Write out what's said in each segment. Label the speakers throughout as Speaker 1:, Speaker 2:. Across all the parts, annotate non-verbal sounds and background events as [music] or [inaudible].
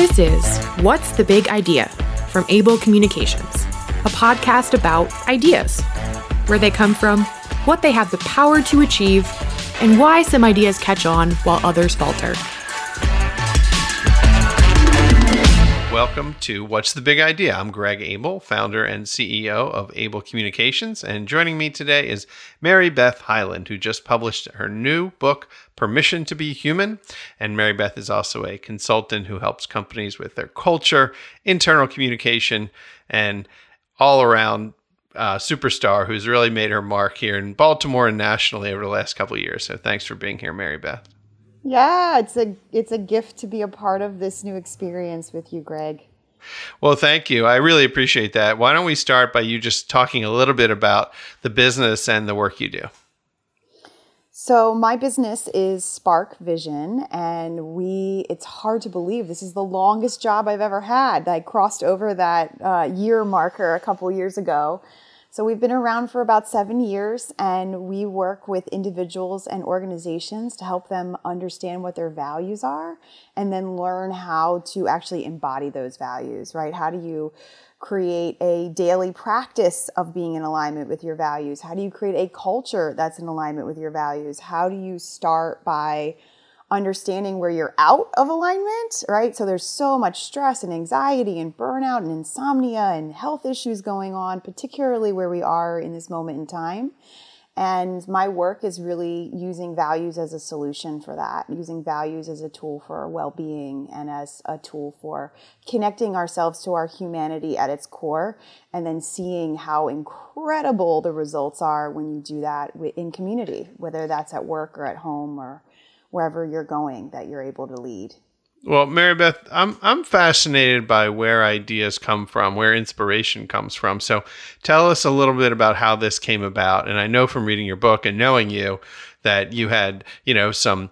Speaker 1: This is What's the Big Idea from Abel Communications, a podcast about ideas, where they come from, what they have the power to achieve, and why some ideas catch on while others falter.
Speaker 2: Welcome to What's the Big Idea? I'm Greg Abel, founder and CEO of Abel Communications, and joining me today is Mary Beth Hyland, who just published her new book, Permission to Be Human. And Mary Beth is also a consultant who helps companies with their culture, internal communication, and all around uh, superstar who's really made her mark here in Baltimore and nationally over the last couple years. So thanks for being here, Mary Beth.
Speaker 3: Yeah, it's a it's a gift to be a part of this new experience with you, Greg.
Speaker 2: Well, thank you. I really appreciate that. Why don't we start by you just talking a little bit about the business and the work you do?
Speaker 3: So, my business is Spark Vision, and we, it's hard to believe this is the longest job I've ever had. I crossed over that uh, year marker a couple years ago. So we've been around for about seven years and we work with individuals and organizations to help them understand what their values are and then learn how to actually embody those values, right? How do you create a daily practice of being in alignment with your values? How do you create a culture that's in alignment with your values? How do you start by understanding where you're out of alignment, right? So there's so much stress and anxiety and burnout and insomnia and health issues going on, particularly where we are in this moment in time. And my work is really using values as a solution for that, using values as a tool for well being and as a tool for connecting ourselves to our humanity at its core, and then seeing how incredible the results are when you do that in community, whether that's at work or at home or wherever you're going that you're able to lead.
Speaker 2: Well, Mary Beth, I'm I'm fascinated by where ideas come from, where inspiration comes from. So tell us a little bit about how this came about. And I know from reading your book and knowing you that you had, you know, some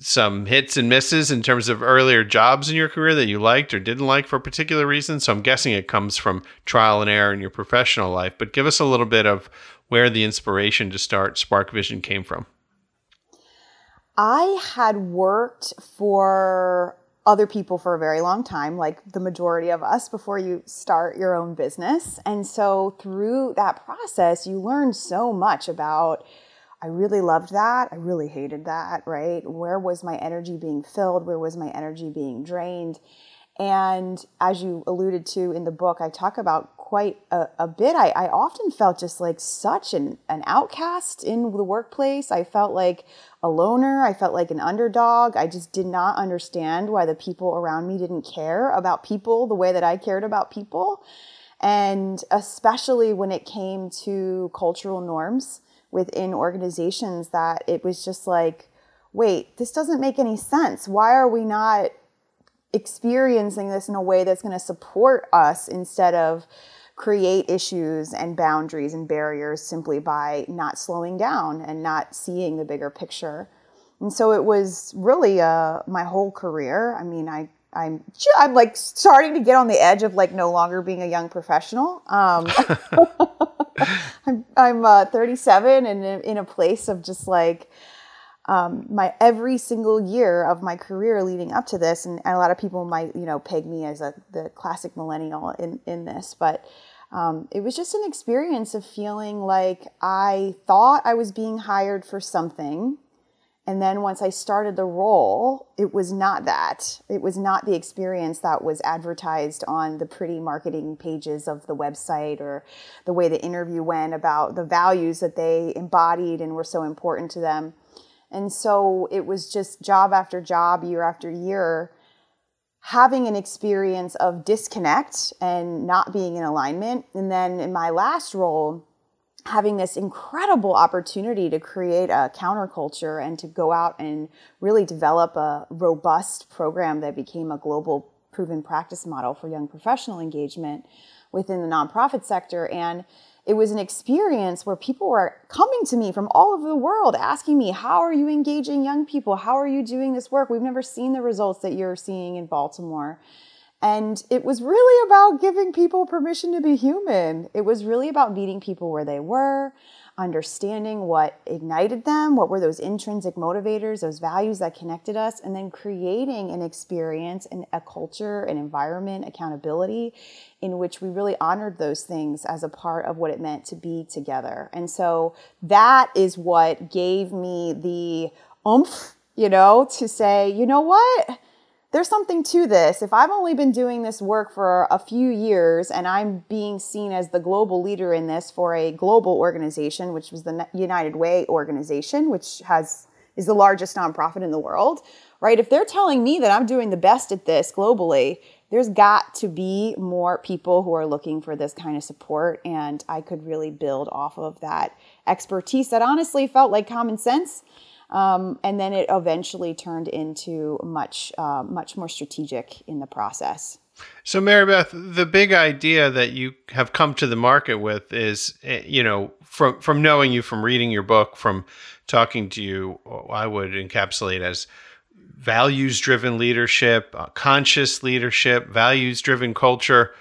Speaker 2: some hits and misses in terms of earlier jobs in your career that you liked or didn't like for a particular reason. So I'm guessing it comes from trial and error in your professional life. But give us a little bit of where the inspiration to start Spark Vision came from.
Speaker 3: I had worked for other people for a very long time, like the majority of us, before you start your own business. And so through that process, you learn so much about. I really loved that. I really hated that, right? Where was my energy being filled? Where was my energy being drained? And as you alluded to in the book, I talk about quite a, a bit. I, I, often felt just like such an, an outcast in the workplace. I felt like a loner. I felt like an underdog. I just did not understand why the people around me didn't care about people the way that I cared about people. And especially when it came to cultural norms within organizations, that it was just like, wait, this doesn't make any sense. Why are we not experiencing this in a way that's going to support us instead of create issues and boundaries and barriers simply by not slowing down and not seeing the bigger picture. And so it was really uh, my whole career. I mean, I I'm I'm like starting to get on the edge of like no longer being a young professional. Um, [laughs] [laughs] I'm I'm uh, 37 and in a place of just like um, my every single year of my career leading up to this, and, and, a lot of people might you know peg me as a the classic millennial in in this, but um, it was just an experience of feeling like I thought I was being hired for something. And then once I started the role, it was not that. It was not the experience that was advertised on the pretty marketing pages of the website or the way the interview went about the values that they embodied and were so important to them. And so it was just job after job, year after year, having an experience of disconnect and not being in alignment. And then in my last role, having this incredible opportunity to create a counterculture and to go out and really develop a robust program that became a global proven practice model for young professional engagement within the nonprofit sector. And it was an experience where people were coming to me from all over the world asking me, How are you engaging young people? How are you doing this work? We've never seen the results that you're seeing in Baltimore. And it was really about giving people permission to be human. It was really about meeting people where they were, understanding what ignited them, what were those intrinsic motivators, those values that connected us, and then creating an experience and a culture, an environment, accountability in which we really honored those things as a part of what it meant to be together. And so that is what gave me the oomph, you know, to say, you know what? There's something to this. If I've only been doing this work for a few years and I'm being seen as the global leader in this for a global organization, which was the United Way organization, which has is the largest nonprofit in the world, right? If they're telling me that I'm doing the best at this globally, there's got to be more people who are looking for this kind of support and I could really build off of that expertise that honestly felt like common sense um, and then it eventually turned into much, uh, much more strategic in the process.
Speaker 2: So, Mary Beth, the big idea that you have come to the market with is, eh, you know, from from knowing you, from reading your book, from talking to you, I would encapsulate as values driven leadership, uh, conscious leadership, values driven culture.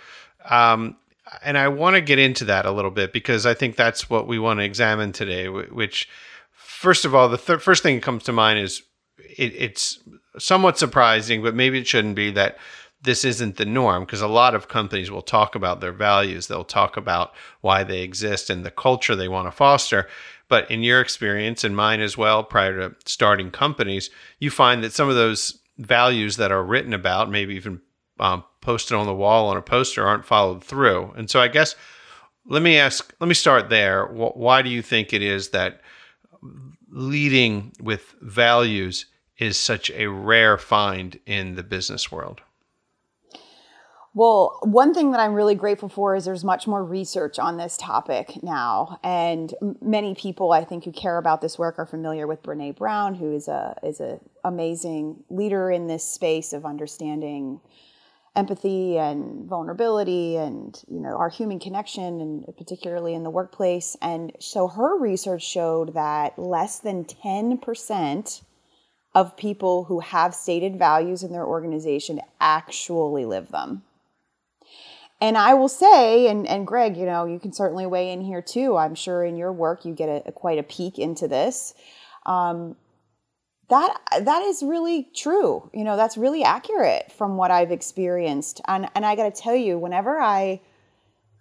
Speaker 2: Um, and I want to get into that a little bit because I think that's what we want to examine today, which first of all, the th- first thing that comes to mind is it, it's somewhat surprising, but maybe it shouldn't be that this isn't the norm because a lot of companies will talk about their values. They'll talk about why they exist and the culture they want to foster. But in your experience and mine as well, prior to starting companies, you find that some of those values that are written about, maybe even um, posted on the wall on a poster, aren't followed through. And so I guess let me ask, let me start there. Why do you think it is that leading with values is such a rare find in the business world?
Speaker 3: Well, one thing that I'm really grateful for is there's much more research on this topic now, and many people I think who care about this work are familiar with Brene Brown, who is a is an amazing leader in this space of understanding empathy and vulnerability and you know our human connection and particularly in the workplace. And so her research showed that less than 10% of people who have stated values in their organization actually live them. And i will say and, and greg you know you can certainly weigh in here too. I'm sure in your work you get a, a quite a peek into this. Um, that that is really true. You know, that's really accurate from what I've experienced. And and I got to tell you, whenever I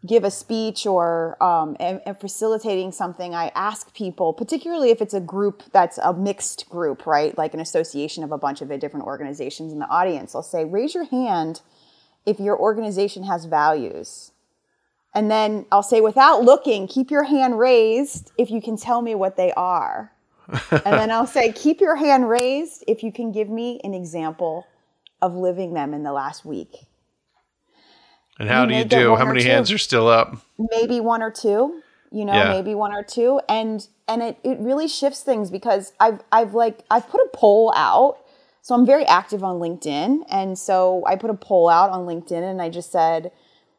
Speaker 3: give a speech or um, am, am facilitating something, I ask people, particularly if it's a group that's a mixed group, right, like an association of a bunch of different organizations in the audience. I'll say, raise your hand if your organization has values. And then I'll say, without looking, keep your hand raised if you can tell me what they are and then [laughs] I'll say, keep your hand raised if you can give me an example of living them in the last week.
Speaker 2: And how you do you do? How many hands are still up?
Speaker 3: Maybe one or two. You know, yeah. maybe one or two. And and it, it really shifts things because I've I've like I've put a poll out. So I'm very active on LinkedIn. And so I put a poll out on LinkedIn and I just said,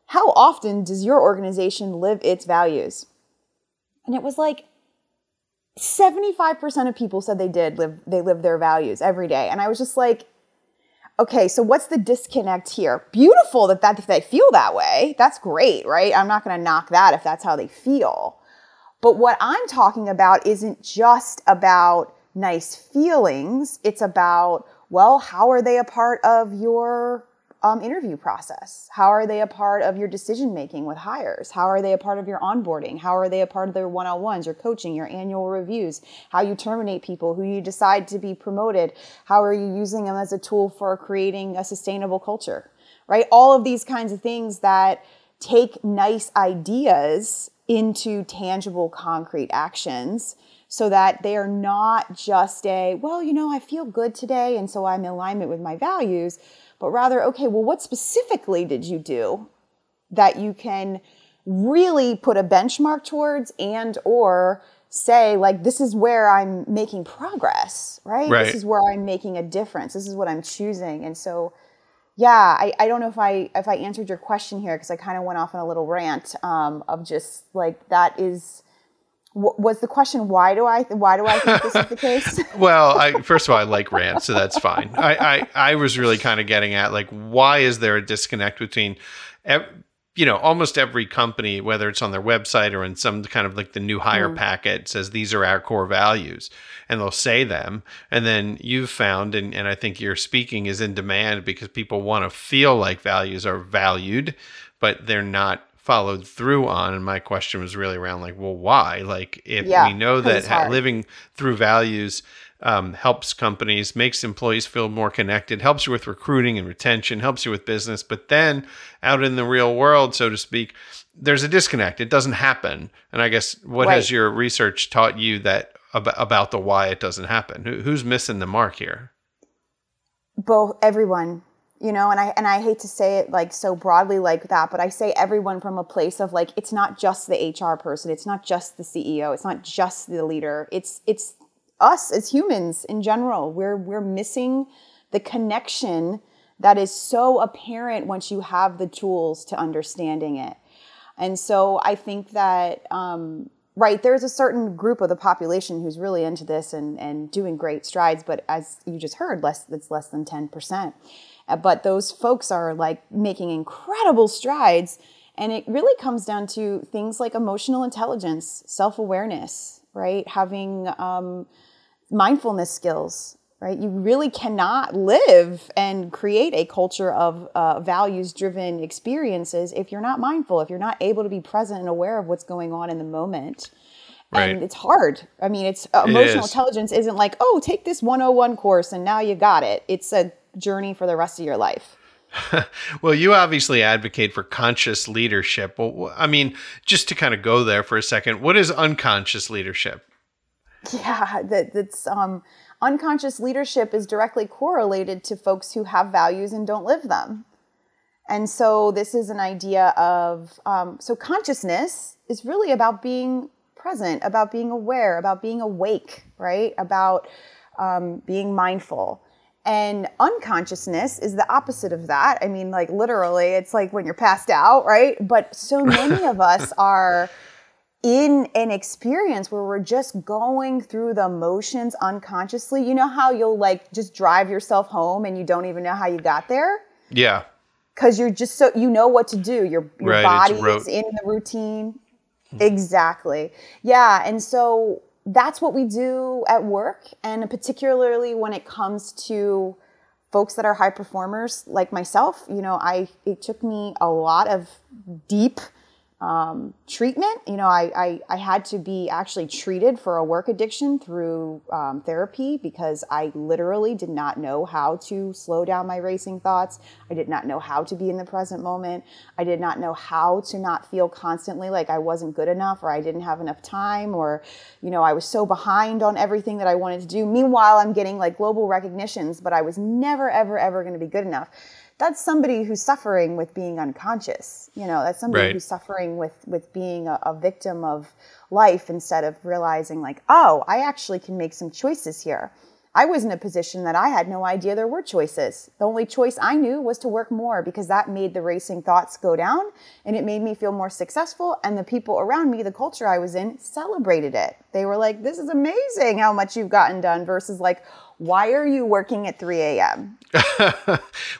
Speaker 3: How often does your organization live its values? And it was like 75% of people said they did live they live their values every day. And i was just like okay so what's the disconnect here? Beautiful that that if they feel that way. That's great right? I'm not going to knock that if that's how they feel. But what i'm talking about isn't just about nice feelings. It's about well how are they a part of your um, interview process? How are they a part of your decision making with hires? How are they a part of your onboarding? How are they a part of their one on ones, your coaching, your annual reviews? How you terminate people, who you decide to be promoted? How are you using them as a tool for creating a sustainable culture? Right? All of these kinds of things that take nice ideas into tangible, concrete actions so that they are not just a, well, you know, I feel good today, and so I'm in alignment with my values but rather, okay, well, what specifically did you do that you can really put a benchmark towards and or say like this is where i'm making progress right? right? this is where i'm making a difference this is what i'm choosing and so yeah i, I don't know if i if i answered your question here because i kind of went off on a little rant um, of just like that is was the question why do I why do I think this is the [laughs] case? [laughs]
Speaker 2: well, I, first of all, I like rants, so that's fine. I, I, I was really kind of getting at like why is there a disconnect between ev- you know, almost every company, whether it's on their website or in some kind of like the new hire mm. packet, says these are our core values, and they'll say them. And then you've found, and, and I think your speaking is in demand because people want to feel like values are valued, but they're not followed through on. And my question was really around like, well, why? Like, if yeah, we know that ha- living through values um, helps companies, makes employees feel more connected, helps you with recruiting and retention, helps you with business. But then out in the real world, so to speak, there's a disconnect. It doesn't happen. And I guess what right. has your research taught you that about, about the why it doesn't happen? Who, who's missing the mark here?
Speaker 3: Both everyone you know and i and i hate to say it like so broadly like that but i say everyone from a place of like it's not just the hr person it's not just the ceo it's not just the leader it's it's us as humans in general. We're we're missing the connection that is so apparent once you have the tools to understanding it. And so I think that um, right there's a certain group of the population who's really into this and and doing great strides, but as you just heard, less it's less than ten percent. Uh, but those folks are like making incredible strides. And it really comes down to things like emotional intelligence, self awareness, right? Having um, mindfulness skills, right? You really cannot live and create a culture of uh, values driven experiences if you're not mindful, if you're not able to be present and aware of what's going on in the moment. Right. And it's hard. I mean, it's uh, emotional intelligence isn't like, oh, take this 101 course and now you got it. It's a journey for the rest of your life. [laughs]
Speaker 2: well, you obviously advocate for conscious leadership. Well, I mean, just to kind of go there for a second, what is unconscious leadership?
Speaker 3: Yeah, that that's um, unconscious leadership is directly correlated to folks who have values and don't live them. And so this is an idea of um, so consciousness is really about being present, about being aware, about being awake, right? About um, being mindful. And unconsciousness is the opposite of that. I mean, like literally, it's like when you're passed out, right? But so [laughs] many of us are in an experience where we're just going through the motions unconsciously. You know how you'll like just drive yourself home and you don't even know how you got there?
Speaker 2: Yeah.
Speaker 3: Cuz you're just so you know what to do. Your your right, body is in the routine. Hmm. Exactly. Yeah, and so that's what we do at work and particularly when it comes to folks that are high performers like myself, you know, I it took me a lot of deep um, treatment. You know, I, I, I, had to be actually treated for a work addiction through um, therapy because I literally did not know how to slow down my racing thoughts. I did not know how to be in the present moment. I did not know how to not feel constantly like I wasn't good enough or I didn't have enough time or, you know, I was so behind on everything that I wanted to do. Meanwhile, I'm getting like global recognitions, but I was never, ever, ever going to be good enough that's somebody who's suffering with being unconscious. You know, that's somebody right. who's suffering with with being a, a victim of life instead of realizing like, oh, I actually can make some choices here. I was in a position that I had no idea there were choices. The only choice I knew was to work more because that made the racing thoughts go down and it made me feel more successful. And the people around me, the culture I was in, celebrated it. They were like, this is amazing how much you've gotten done versus like, why are you working at 3 a.m.? [laughs]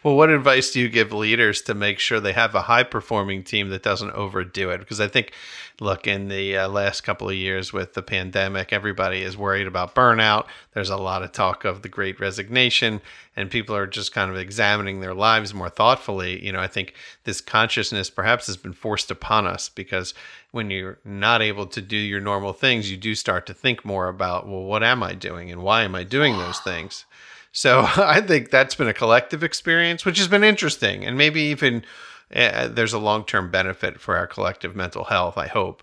Speaker 2: well, what advice do you give leaders to make sure they have a high performing team that doesn't overdo it? Because I think, look, in the uh, last couple of years with the pandemic, everybody is worried about burnout. There's a lot of talk of the great resignation, and people are just kind of examining their lives more thoughtfully. You know, I think this consciousness perhaps has been forced upon us because when you're not able to do your normal things, you do start to think more about, well, what am I doing and why am I doing those things? So [laughs] I think that's been a collective experience, which has been interesting. And maybe even uh, there's a long term benefit for our collective mental health, I hope.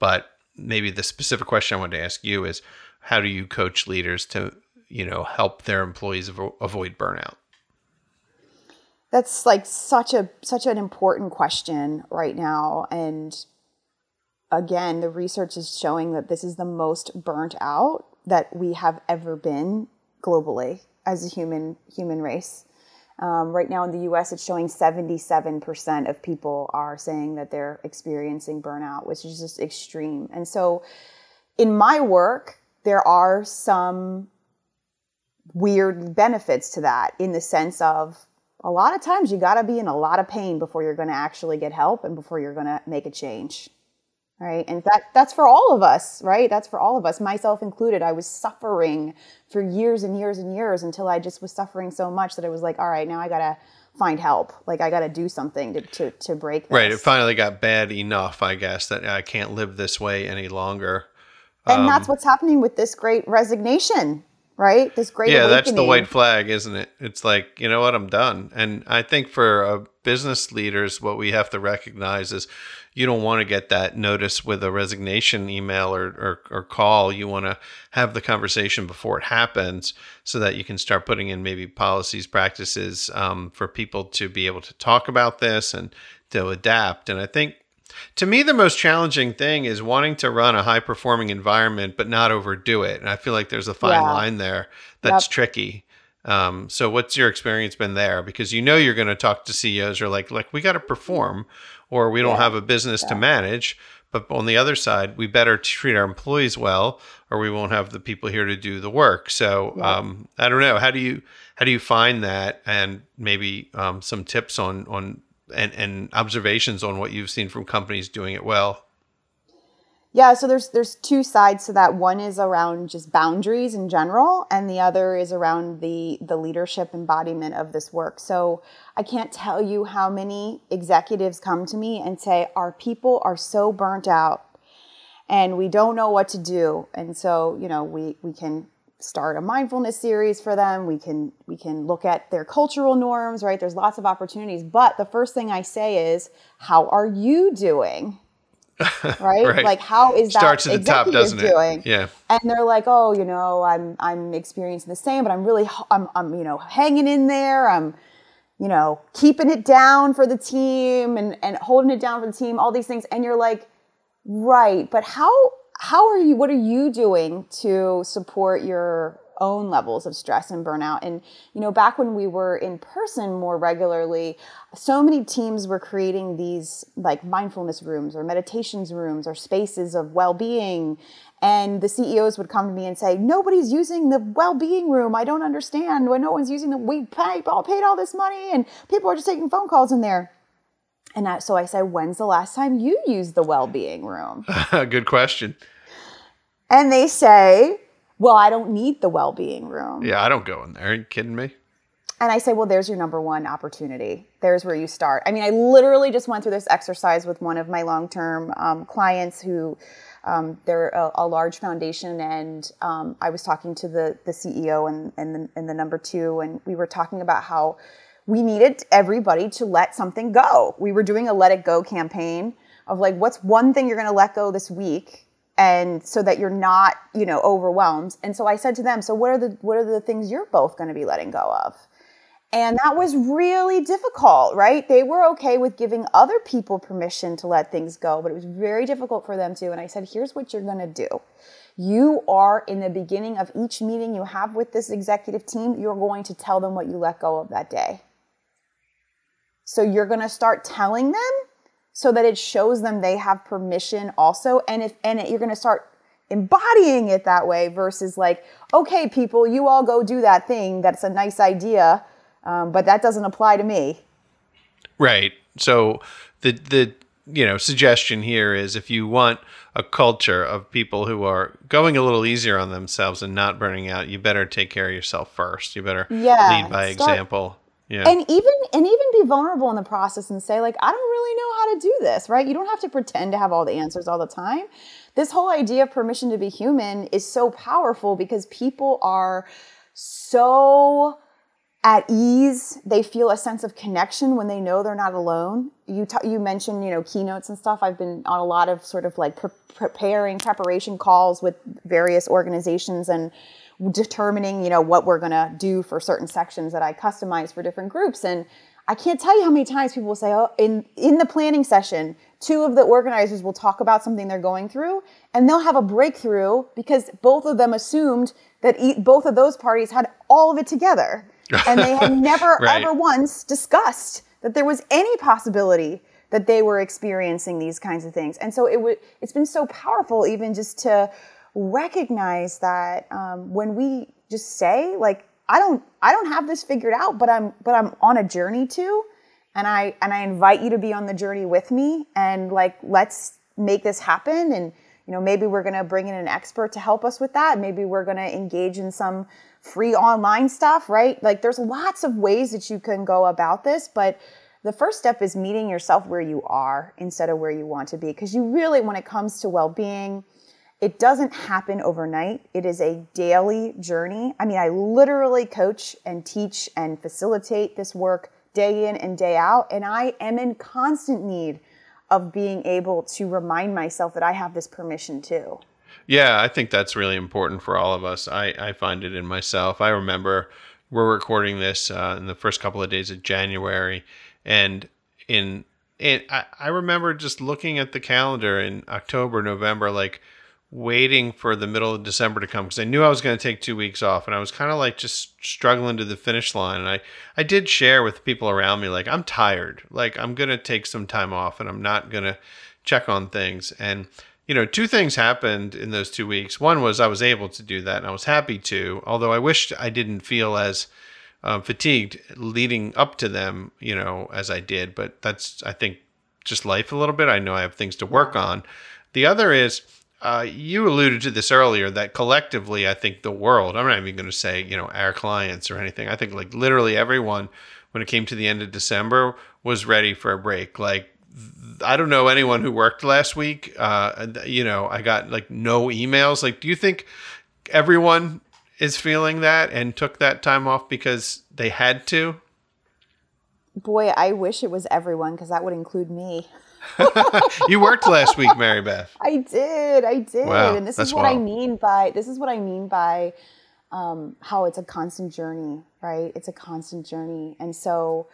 Speaker 2: But maybe the specific question I wanted to ask you is how do you coach leaders to, you know, help their employees avo- avoid burnout?
Speaker 3: That's like such a such an important question right now and again, the research is showing that this is the most burnt out that we have ever been globally as a human human race. Um, right now in the U.S., it's showing 77% of people are saying that they're experiencing burnout, which is just extreme. And so, in my work, there are some weird benefits to that in the sense of a lot of times you got to be in a lot of pain before you're going to actually get help and before you're going to make a change right? And that that's for all of us right? That's for all of us myself included. I was suffering for years and years and years until i just was suffering so much that i was like all right now i gotta find help. Like i gotta do something to to, to break this.
Speaker 2: right it finally got bad enough i guess that i can't live this way any longer.
Speaker 3: And um, that's what's happening with this great resignation right? This great
Speaker 2: yeah, awakening. that's the white flag, isn't it? It's like you know what, I'm done. And I think for uh, business leaders, what we have to recognize is you don't want to get that notice with a resignation email or, or, or call. You want to have the conversation before it happens so that you can start putting in maybe policies, practices um, for people to be able to talk about this and to adapt. And I think to me, the most challenging thing is wanting to run a high performing environment, but not overdo it. And I feel like there's a fine yeah. line there that's yep. tricky. Um, so what's your experience been there? Because you know you're going to talk to CEOs or like, like we got to perform or we don't yeah. have a business yeah. to manage. But on the other side, we better treat our employees well, or we won't have the people here to do the work. So um, I don't know. How do you how do you find that, and maybe um, some tips on on and, and observations on what you've seen from companies doing it well?
Speaker 3: Yeah, so there's there's two sides to that. One is around just boundaries in general, and the other is around the the leadership embodiment of this work. So I can't tell you how many executives come to me and say our people are so burnt out and we don't know what to do. And so, you know, we we can start a mindfulness series for them. We can we can look at their cultural norms right? There's lots of opportunities. But the first thing i say is how are you doing? [laughs] Right? right? like how is that
Speaker 2: starts at the top doesn't
Speaker 3: doing?
Speaker 2: it yeah.
Speaker 3: And they're like oh you know i'm i'm experiencing the same but i'm really i'm, I'm you know hanging in there. I'm you know keeping it down for the team and and holding it down for the team all these things. And you're like right but how how are you what are you doing to support your own levels of stress and burnout? And you know back when we were in person more regularly so many teams were creating these like mindfulness rooms or meditations rooms or spaces of well-being. And the CEOs would come to me and say nobody's using the well-being room. I don't understand. When no one's using the we paid all paid all this money and people are just taking phone calls in there and I, so I say, when's the last time you used the well-being room? [laughs]
Speaker 2: Good question.
Speaker 3: And they say, well, I don't need the well-being room.
Speaker 2: Yeah, I don't go in there. Are you kidding me?
Speaker 3: And I say, well, there's your number one opportunity. There's where you start. I mean, I literally just went through this exercise with one of my long-term um, clients who um, they're a, a, large foundation, and um, I was talking to the the CEO and and the, and the number two, and we were talking about how we needed everybody to let something go. We were doing a let it go campaign of like, what's one thing you're going to let go this week? And so that you're not, you know, overwhelmed. And so I said to them, so what are the, what are the things you're both going to be letting go of? And that was really difficult, right? They were okay with giving other people permission to let things go, but it was very difficult for them to. And I said, here's what you're going to do. You are in the beginning of each meeting you have with this executive team, you're going to tell them what you let go of that day. So you're going to start telling them so that it shows them they have permission also. And if, and you're going to start embodying it that way versus like, okay, people, you all go do that thing. That's a nice idea. Um, but that doesn't apply to me.
Speaker 2: Right. So the, the, you know, suggestion here is if you want a culture of people who are going a little easier on themselves and not burning out, you better take care of yourself first. You better yeah, lead by start, example.
Speaker 3: Yeah. And even and even be vulnerable in the process and say like I don't really know how to do this, right? You don't have to pretend to have all the answers all the time. This whole idea of permission to be human is so powerful because people are so at ease. They feel a sense of connection when they know they're not alone. You t- you mentioned you know keynotes and stuff. I've been on a lot of sort of like pre- preparing preparation calls with various organizations and determining, you know, what we're going to do for certain sections that I customize for different groups. And I can't tell you how many times people will say, oh, in, in the planning session, two of the organizers will talk about something they're going through and they'll have a breakthrough because both of them assumed that e- both of those parties had all of it together. [laughs] And they had never right. ever once discussed that there was any possibility that they were experiencing these kinds of things. And so it would, it's been so powerful even just to recognize that um, when we just say, like, I don't I don't have this figured out, but I'm but I'm on a journey to and I and I invite you to be on the journey with me and like let's make this happen. And you know maybe we're to bring in an expert to help us with that. Maybe we're to engage in some free online stuff right? Like there's lots of ways that you can go about this but the first step is meeting yourself where you are instead of where you want to be. Because you really when it comes to well-being it doesn't happen overnight. It is a daily journey. I mean, I literally coach and teach and facilitate this work day in and day out, and I am in constant need of being able to remind myself that I have this permission too.
Speaker 2: Yeah, I think that's really important for all of us. I, I find it in myself. I remember we're recording this uh, in the first couple of days of January, and in it, I, I remember just looking at the calendar in October, November, like waiting for the middle of December to come because I knew I was going to take two weeks off and I was kind of like just struggling to the finish line. And I, I did share with people around me, like, I'm tired. Like, I'm going to take some time off and I'm not going to check on things. And, you know, two things happened in those two weeks. One was I was able to do that and I was happy to, although I wished I didn't feel as um, fatigued leading up to them, you know, as I did. But that's, I think, just life a little bit. I know I have things to work on. The other is, uh, you alluded to this earlier that collectively, I think the world, I'm not even going to say, you know, our clients or anything. I think like literally everyone, when it came to the end of December, was ready for a break. Like, I don't know anyone who worked last week. Uh, you know, I got like no emails. Like, do you think everyone is feeling that and took that time off because they had to?
Speaker 3: Boy, I wish it was everyone because that would include me. [laughs] [laughs]
Speaker 2: you worked last week, Mary Beth.
Speaker 3: I did. I did.
Speaker 2: Wow,
Speaker 3: and this is what
Speaker 2: wild.
Speaker 3: I mean by this is what I mean by um, how it's a constant journey, right? It's a constant journey, and so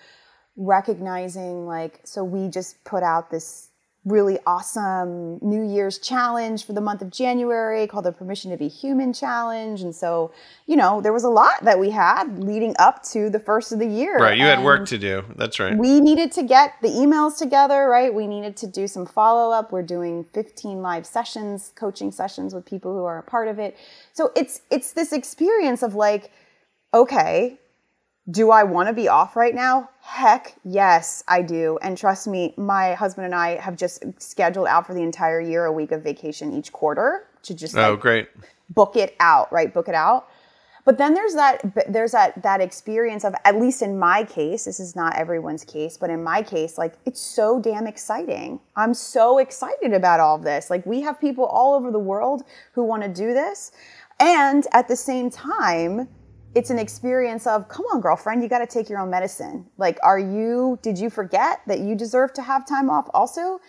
Speaker 3: recognizing like so we just put out this really awesome New Year's challenge for the month of January called the Permission to Be Human Challenge. And so, you know, there was a lot that we had leading up to the first of the year.
Speaker 2: Right. You had work to do. That's right.
Speaker 3: we needed to get the emails together, right? We needed to do some follow up. We're doing 15 live sessions, coaching sessions with people who are a part of it. So it's it's this experience of like, okay, do I want to be off right now? Heck, yes, I do. And trust me, my husband and I have just scheduled out for the entire year a week of vacation each quarter to just
Speaker 2: oh,
Speaker 3: like
Speaker 2: great.
Speaker 3: book it out, right? Book it out. But then there's that there's that that experience of at least in my case, this is not everyone's case, but in my case, like it's so damn exciting. I'm so excited about all this. Like we have people all over the world who want to do this. And at the same time, it's an experience of come on girlfriend you got to take your own medicine. Like are you did you forget that you deserve to have time off also?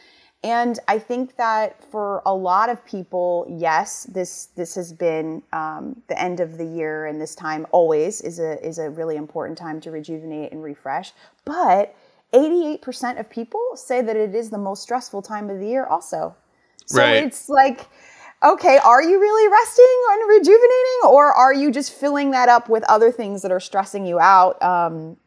Speaker 3: And i think that for a lot of people yes this this has been um, the end of the year and this time always is a is a really important time to rejuvenate and refresh. But 88% of people say that it is the most stressful time of the year also. So
Speaker 2: Right.
Speaker 3: it's like okay, are you really resting and rejuvenating, or are you just filling that up with other things that are stressing you out? Um,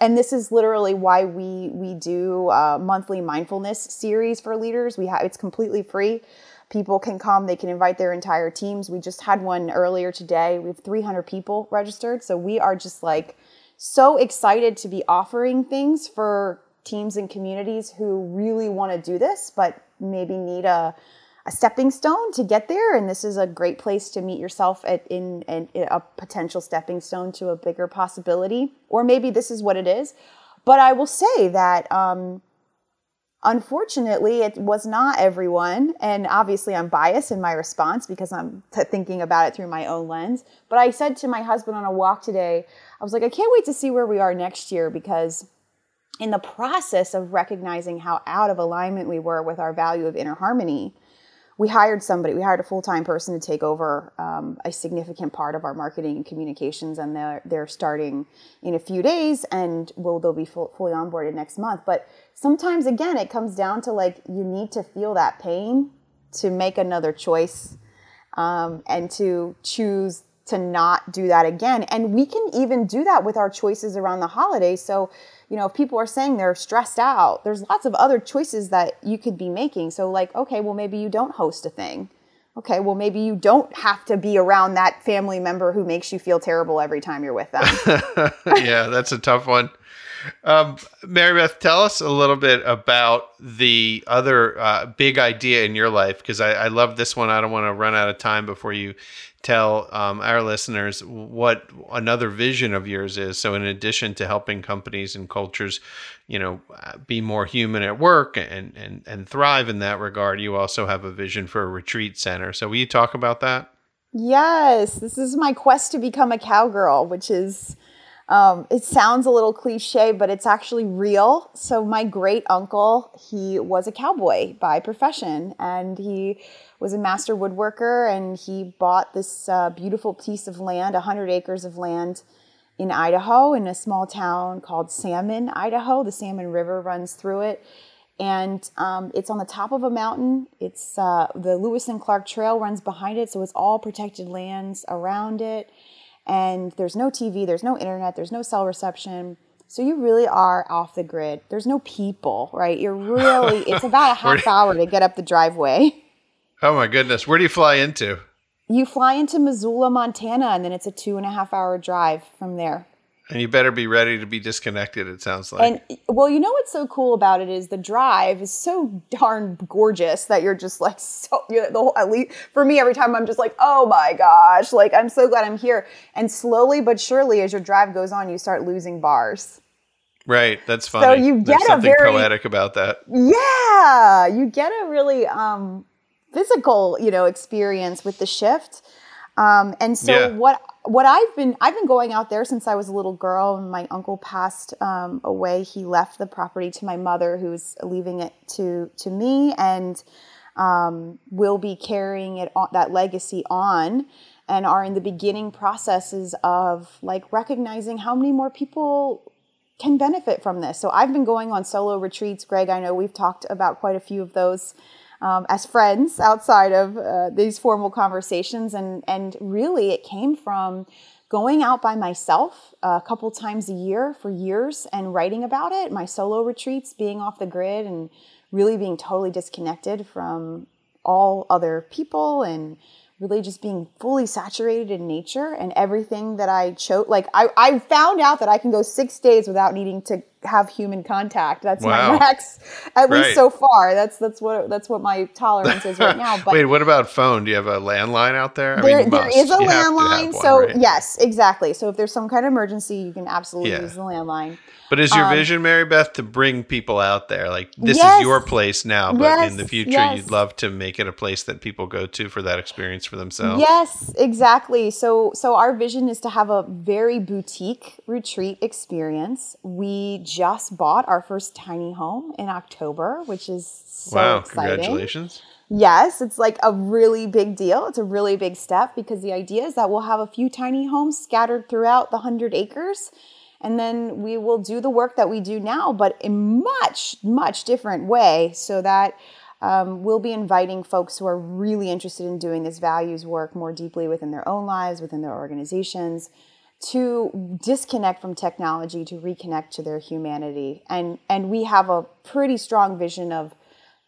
Speaker 3: and this is literally why we we do a monthly mindfulness series for leaders. We have it's completely free. People can come. They can invite their entire teams. We just had one earlier today. We have 300 people registered, so we are just like so excited to be offering things for teams and communities who really want to do this, but maybe need a a stepping stone to get there and this is a great place to meet yourself at in, in, in a potential stepping stone to a bigger possibility or maybe this is what it is. But i will say that um, unfortunately it was not everyone and obviously i'm biased in my response because i'm t- thinking about it through my own lens. But i said to my husband on a walk today i was like i can't wait to see where we are next year because in the process of recognizing how out of alignment we were with our value of inner harmony we hired somebody we hired a full-time person to take over um, a significant part of our marketing and communications and they're, they're starting in a few days and will they'll be full, fully onboarded next month but sometimes again it comes down to like you need to feel that pain to make another choice um, and to choose to not do that again. And we can even do that with our choices around the holidays. So, you know, if people are saying they're stressed out, there's lots of other choices that you could be making. So, like, okay, well, maybe you don't host a thing. okay, well, maybe you don't have to be around that family member who makes you feel terrible every time you're with them. [laughs]
Speaker 2: yeah, that's a tough one. Um, Mary Beth, tell us a little bit about the other uh, big idea in your life because I, I, love this one. I don't want to run out of time before you tell um, our listeners what another vision of yours is. So, in addition to helping companies and cultures, you know, be more human at work and and and thrive in that regard, you also have a vision for a retreat center. So, will you talk about that?
Speaker 3: Yes, this is my quest to become a cowgirl, which is. Um, it sounds a little cliche, but it's actually real. So, my great uncle, he was a cowboy by profession, and he was a master woodworker and he bought this uh, beautiful piece of land, 100 acres of land in Idaho, in a small town called Salmon, Idaho. The Salmon River runs through it. And um, it's on the top of a mountain. It's uh, the Lewis and Clark Trail runs behind it, so it's all protected lands around it. And there's no TV, there's no internet, there's no cell reception. So you really are off the grid. There's no people, right? You're really, [laughs] it's about a half hour to get up the driveway.
Speaker 2: Oh my goodness. Where do you fly into?
Speaker 3: You fly into Missoula, Montana, and then it's a two and a half hour drive from there.
Speaker 2: And you better be ready to be disconnected, it sounds like.
Speaker 3: And well, you know what's so cool about it is the drive is so darn gorgeous that you're just like so you're the whole at least for me every time I'm just like, oh my gosh, like I'm so glad I'm here. And slowly but surely as your drive goes on, you start losing bars.
Speaker 2: Right, that's funny.
Speaker 3: So you get
Speaker 2: There's
Speaker 3: a
Speaker 2: something
Speaker 3: very
Speaker 2: poetic about that.
Speaker 3: Yeah, you get a really um physical, you know, experience with the shift. Um, and so yeah. what what I've been I've been going out there since I was a little girl. And my uncle passed um, away. He left the property to my mother, who's leaving it to to me, and um, will be carrying it on, that legacy on, and are in the beginning processes of like recognizing how many more people can benefit from this. So I've been going on solo retreats. Greg, I know we've talked about quite a few of those um, as friends outside of uh, these formal conversations. And, and really, it came from going out by myself a couple times a year for years and writing about it, my solo retreats, being off the grid and really being totally disconnected from all other people and really just being fully saturated in nature and everything that I chose. Like I, I found out that I can go six days without needing to have human contact. That's wow. my max, at right. least so far. That's that's what that's what my tolerance is right now. [laughs]
Speaker 2: But wait, what about phone? Do you have a landline out there?
Speaker 3: I there, mean, there is a you landline. One, so right? yes, exactly. So if there's some kind of emergency, you can absolutely yeah. use the landline.
Speaker 2: But is your um, vision, Mary Beth, to bring people out there? Like this yes, is your place now, but yes, in the future, yes. you'd love to make it a place that people go to for that experience for themselves.
Speaker 3: Yes, exactly. So, so our vision is to have a very boutique retreat experience. We just bought our first tiny home in October, which is so wow! Exciting.
Speaker 2: Congratulations.
Speaker 3: Yes, it's like a really big deal. It's a really big step because the idea is that we'll have a few tiny homes scattered throughout the 100 acres and then we will do the work that we do now, but in much, much different way so that um, we'll be inviting folks who are really interested in doing this values work more deeply within their own lives, within their organizations, to disconnect from technology, to reconnect to their humanity. And, and we have a pretty strong vision of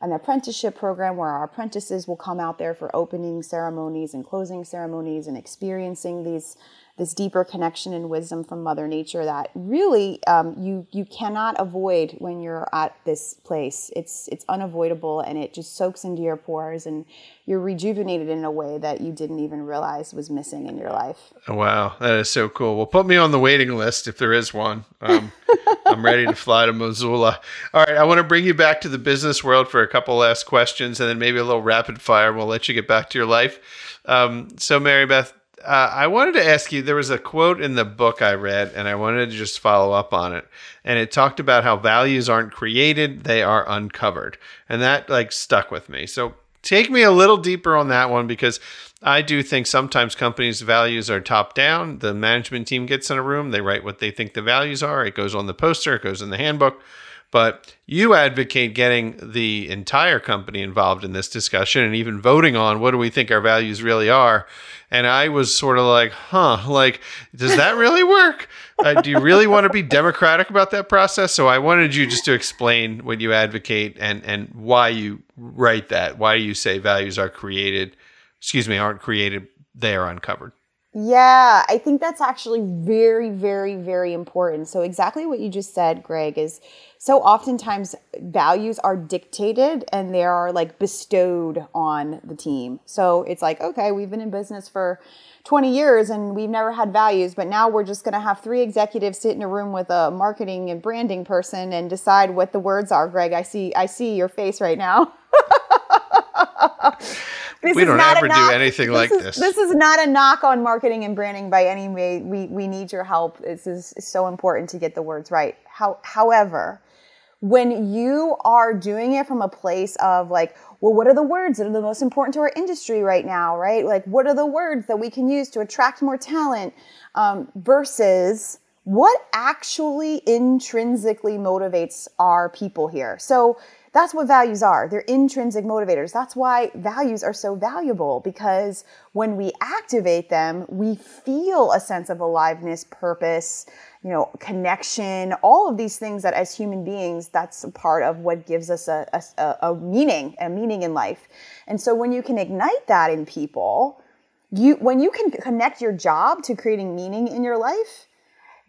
Speaker 3: an apprenticeship program where our apprentices will come out there for opening ceremonies and closing ceremonies and experiencing these this deeper connection and wisdom from Mother Nature that really um, you you cannot avoid when you're at this place. It's it's unavoidable and it just soaks into your pores and you're rejuvenated in a way that you didn't even realize was missing in your life.
Speaker 2: Wow, that is so cool. Well, put me on the waiting list if there is one. Um, [laughs] I'm ready to fly to Missoula. All right, I want to bring you back to the business world for a couple last questions and then maybe a little rapid fire. We'll let you get back to your life. Um, so, Mary Beth, uh, I wanted to ask you there was a quote in the book I read, and I wanted to just follow up on it. And it talked about how values aren't created, they are uncovered. And that like stuck with me. So take me a little deeper on that one because I do think sometimes companies' values are top down. The management team gets in a room, they write what they think the values are, it goes on the poster, it goes in the handbook. But you advocate getting the entire company involved in this discussion and even voting on what do we think our values really are. And I was sort of like, huh, like, does that really work? Uh, do you really want to be democratic about that process? So I wanted you just to explain what you advocate and, and why you write that. Why you say values are created excuse me, aren't created, they are uncovered.
Speaker 3: Yeah, I think that's actually very, very, very important. So, exactly what you just said, Greg, is so oftentimes values are dictated and they are like bestowed on the team. So, it's like, okay, we've been in business for 20 years and we've never had values, but now we're just going to have three executives sit in a room with a marketing and branding person and decide what the words are. Greg, I see, I see your face right now. [laughs] [laughs]
Speaker 2: This we don't ever do anything this like
Speaker 3: is,
Speaker 2: this.
Speaker 3: This is not a knock on marketing and branding by any way. We, we need your help. This is so important to get the words right. How, however, when you are doing it from a place of like, well, what are the words that are the most important to our industry right now, right? Like, what are the words that we can use to attract more talent um, versus what actually intrinsically motivates our people here? So, that's what values are. They're intrinsic motivators. That's why values are so valuable because when we activate them, we feel a sense of aliveness, purpose, you know, connection, all of these things that as human beings, that's part of what gives us a, a, a meaning, a meaning in life. And so when you can ignite that in people, you when you can connect your job to creating meaning in your life,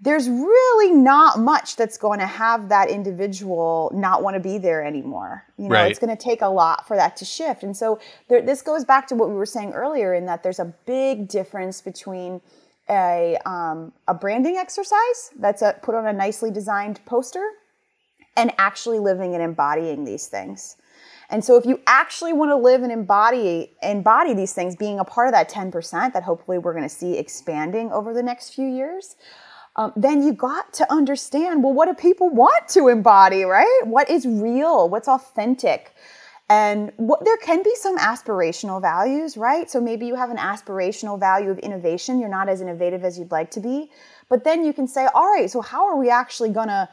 Speaker 3: there's really not much that's going to have that individual not want to be there anymore. You know, right. it's going to take a lot for that to shift. And so there, this goes back to what we were saying earlier in that there's a big difference between a, um, a branding exercise that's a, put on a nicely designed poster and actually living and embodying these things. And so if you actually want to live and embody embody these things, being a part of that 10% that hopefully we're going to see expanding over the next few years, um, then you got to understand well, what do people want to embody, right? What is real? What's authentic? And what, there can be some aspirational values, right? So maybe you have an aspirational value of innovation. You're not as innovative as you'd like to be. But then you can say, all right, so how are we actually going to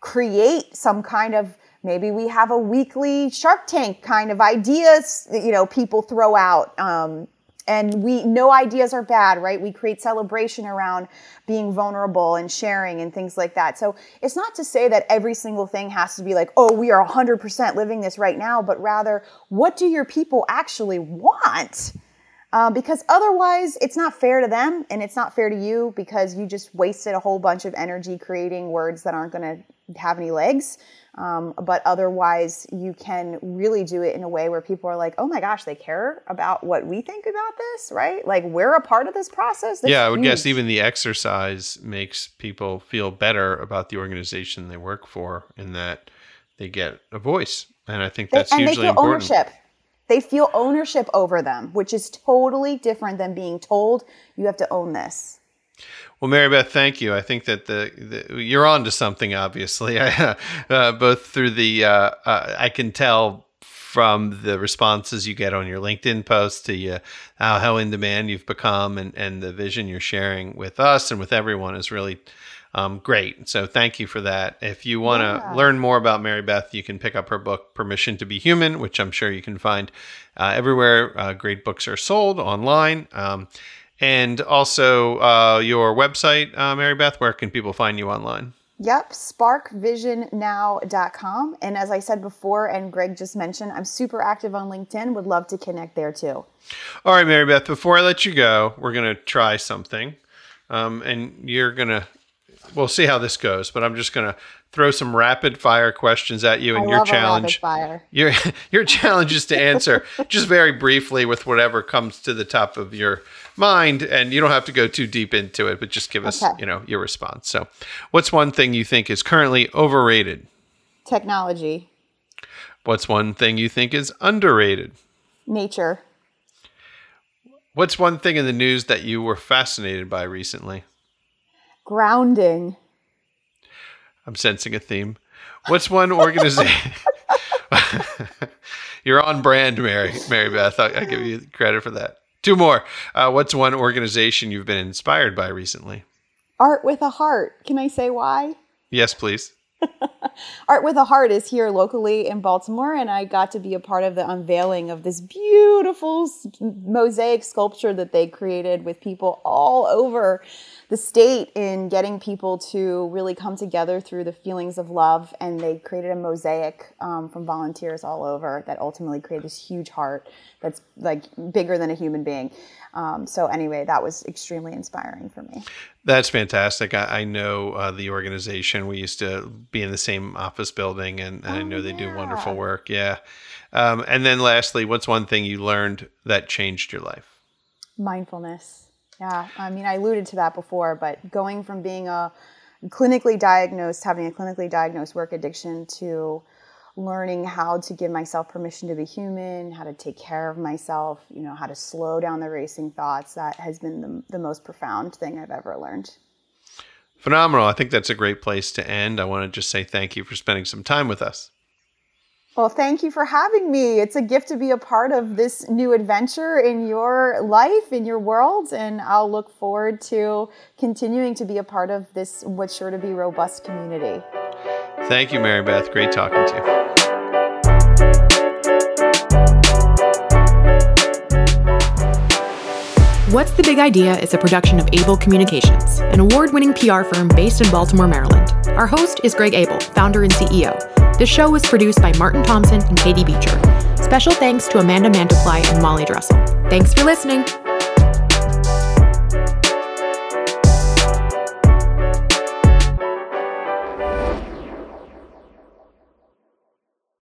Speaker 3: create some kind of maybe we have a weekly shark tank kind of ideas that you know people throw out um, and we no ideas are bad right? We create celebration around being vulnerable and sharing and things like that. So it's not to say that every single thing has to be like oh we are 100% living this right now but rather what do your people actually want? Uh, because otherwise it's not fair to them and it's not fair to you because you just wasted a whole bunch of energy creating words that aren't going to have any legs um, but otherwise, you can really do it in a way where people are like, oh my gosh, they care about what we think about this, right? Like we're a part of this process.
Speaker 2: This yeah, I would huge. guess even the exercise makes people feel better about the organization they work for in that they get a voice. And I think that's
Speaker 3: they,
Speaker 2: hugely
Speaker 3: they feel
Speaker 2: important.
Speaker 3: Ownership. They feel ownership over them, which is totally different than being told you have to own this.
Speaker 2: Well, Mary Beth, thank you. I think that the, the you're on to something. Obviously, [laughs] I, uh, both through the uh, uh, I can tell from the responses you get on your LinkedIn posts to uh, how, how in demand you've become and, and the vision you're sharing with us and with everyone is really um, great. So thank you for that. If you want to yeah. learn more about Mary Beth, you can pick up her book, Permission to Be Human, which I'm sure you can find uh, everywhere uh, great books are sold online. Um, and also uh, your website, uh, Mary Beth. Where can people find you online?
Speaker 3: Yep, sparkvisionnow.com. And as I said before, and Greg just mentioned, I'm super active on LinkedIn. Would love to connect there too.
Speaker 2: All right, Mary Beth, before I let you go, we're going to try something. Um, and you're going to, we'll see how this goes, but I'm just going to throw some rapid fire questions at you, and
Speaker 3: I
Speaker 2: your challenge your [laughs] your challenge is to answer just very briefly with whatever comes to the top of your mind, and you don't have to go too deep into it, but just give us okay. you know your response. So, what's one thing you think is currently overrated?
Speaker 3: Technology.
Speaker 2: What's one thing you think is underrated?
Speaker 3: Nature.
Speaker 2: What's one thing in the news that you were fascinated by recently?
Speaker 3: Grounding.
Speaker 2: I'm sensing a theme. What's one organization? [laughs] [laughs] You're on brand, Mary. Mary Beth. I, I give you credit for that. Two more. Uh, what's one organization you've been inspired by recently?
Speaker 3: Art with a Heart. Can I say why?
Speaker 2: Yes, please. [laughs]
Speaker 3: Art with a Heart is here locally in Baltimore, and I got to be a part of the unveiling of this beautiful mosaic sculpture that they created with people all over the state in getting people to really come together through the feelings of love. And they created a mosaic um, from volunteers all over that ultimately created this huge heart that's like bigger than a human being. Um, so anyway, that was extremely inspiring for me.
Speaker 2: That's fantastic. I, I know uh, the organization. We used to be in the same office building, and, and oh, I know they yeah. do wonderful work. Yeah. Um, and then lastly, what's one thing you learned that changed your life?
Speaker 3: Mindfulness. Yeah. I mean, I alluded to that before, but going from being a clinically diagnosed, having a clinically diagnosed work addiction to learning how to give myself permission to be human, how to take care of myself, you know, how to slow down the racing thoughts. That has been the, the most profound thing I've ever learned.
Speaker 2: Phenomenal. I think that's a great place to end. I want to just say thank you for spending some time with us.
Speaker 3: Well, thank you for having me. It's a gift to be a part of this new adventure in your life, in your world, and I'll look forward to continuing to be a part of this what's sure to be robust community.
Speaker 2: Thank you, Mary Beth. Great talking to you.
Speaker 1: What's the Big Idea is a production of Abel Communications, an award winning PR firm based in Baltimore, Maryland. Our host is Greg Abel, founder and CEO. This show was produced by Martin Thompson and Katie Beecher. Special thanks to Amanda Mantiply and Molly Dressel. Thanks for listening.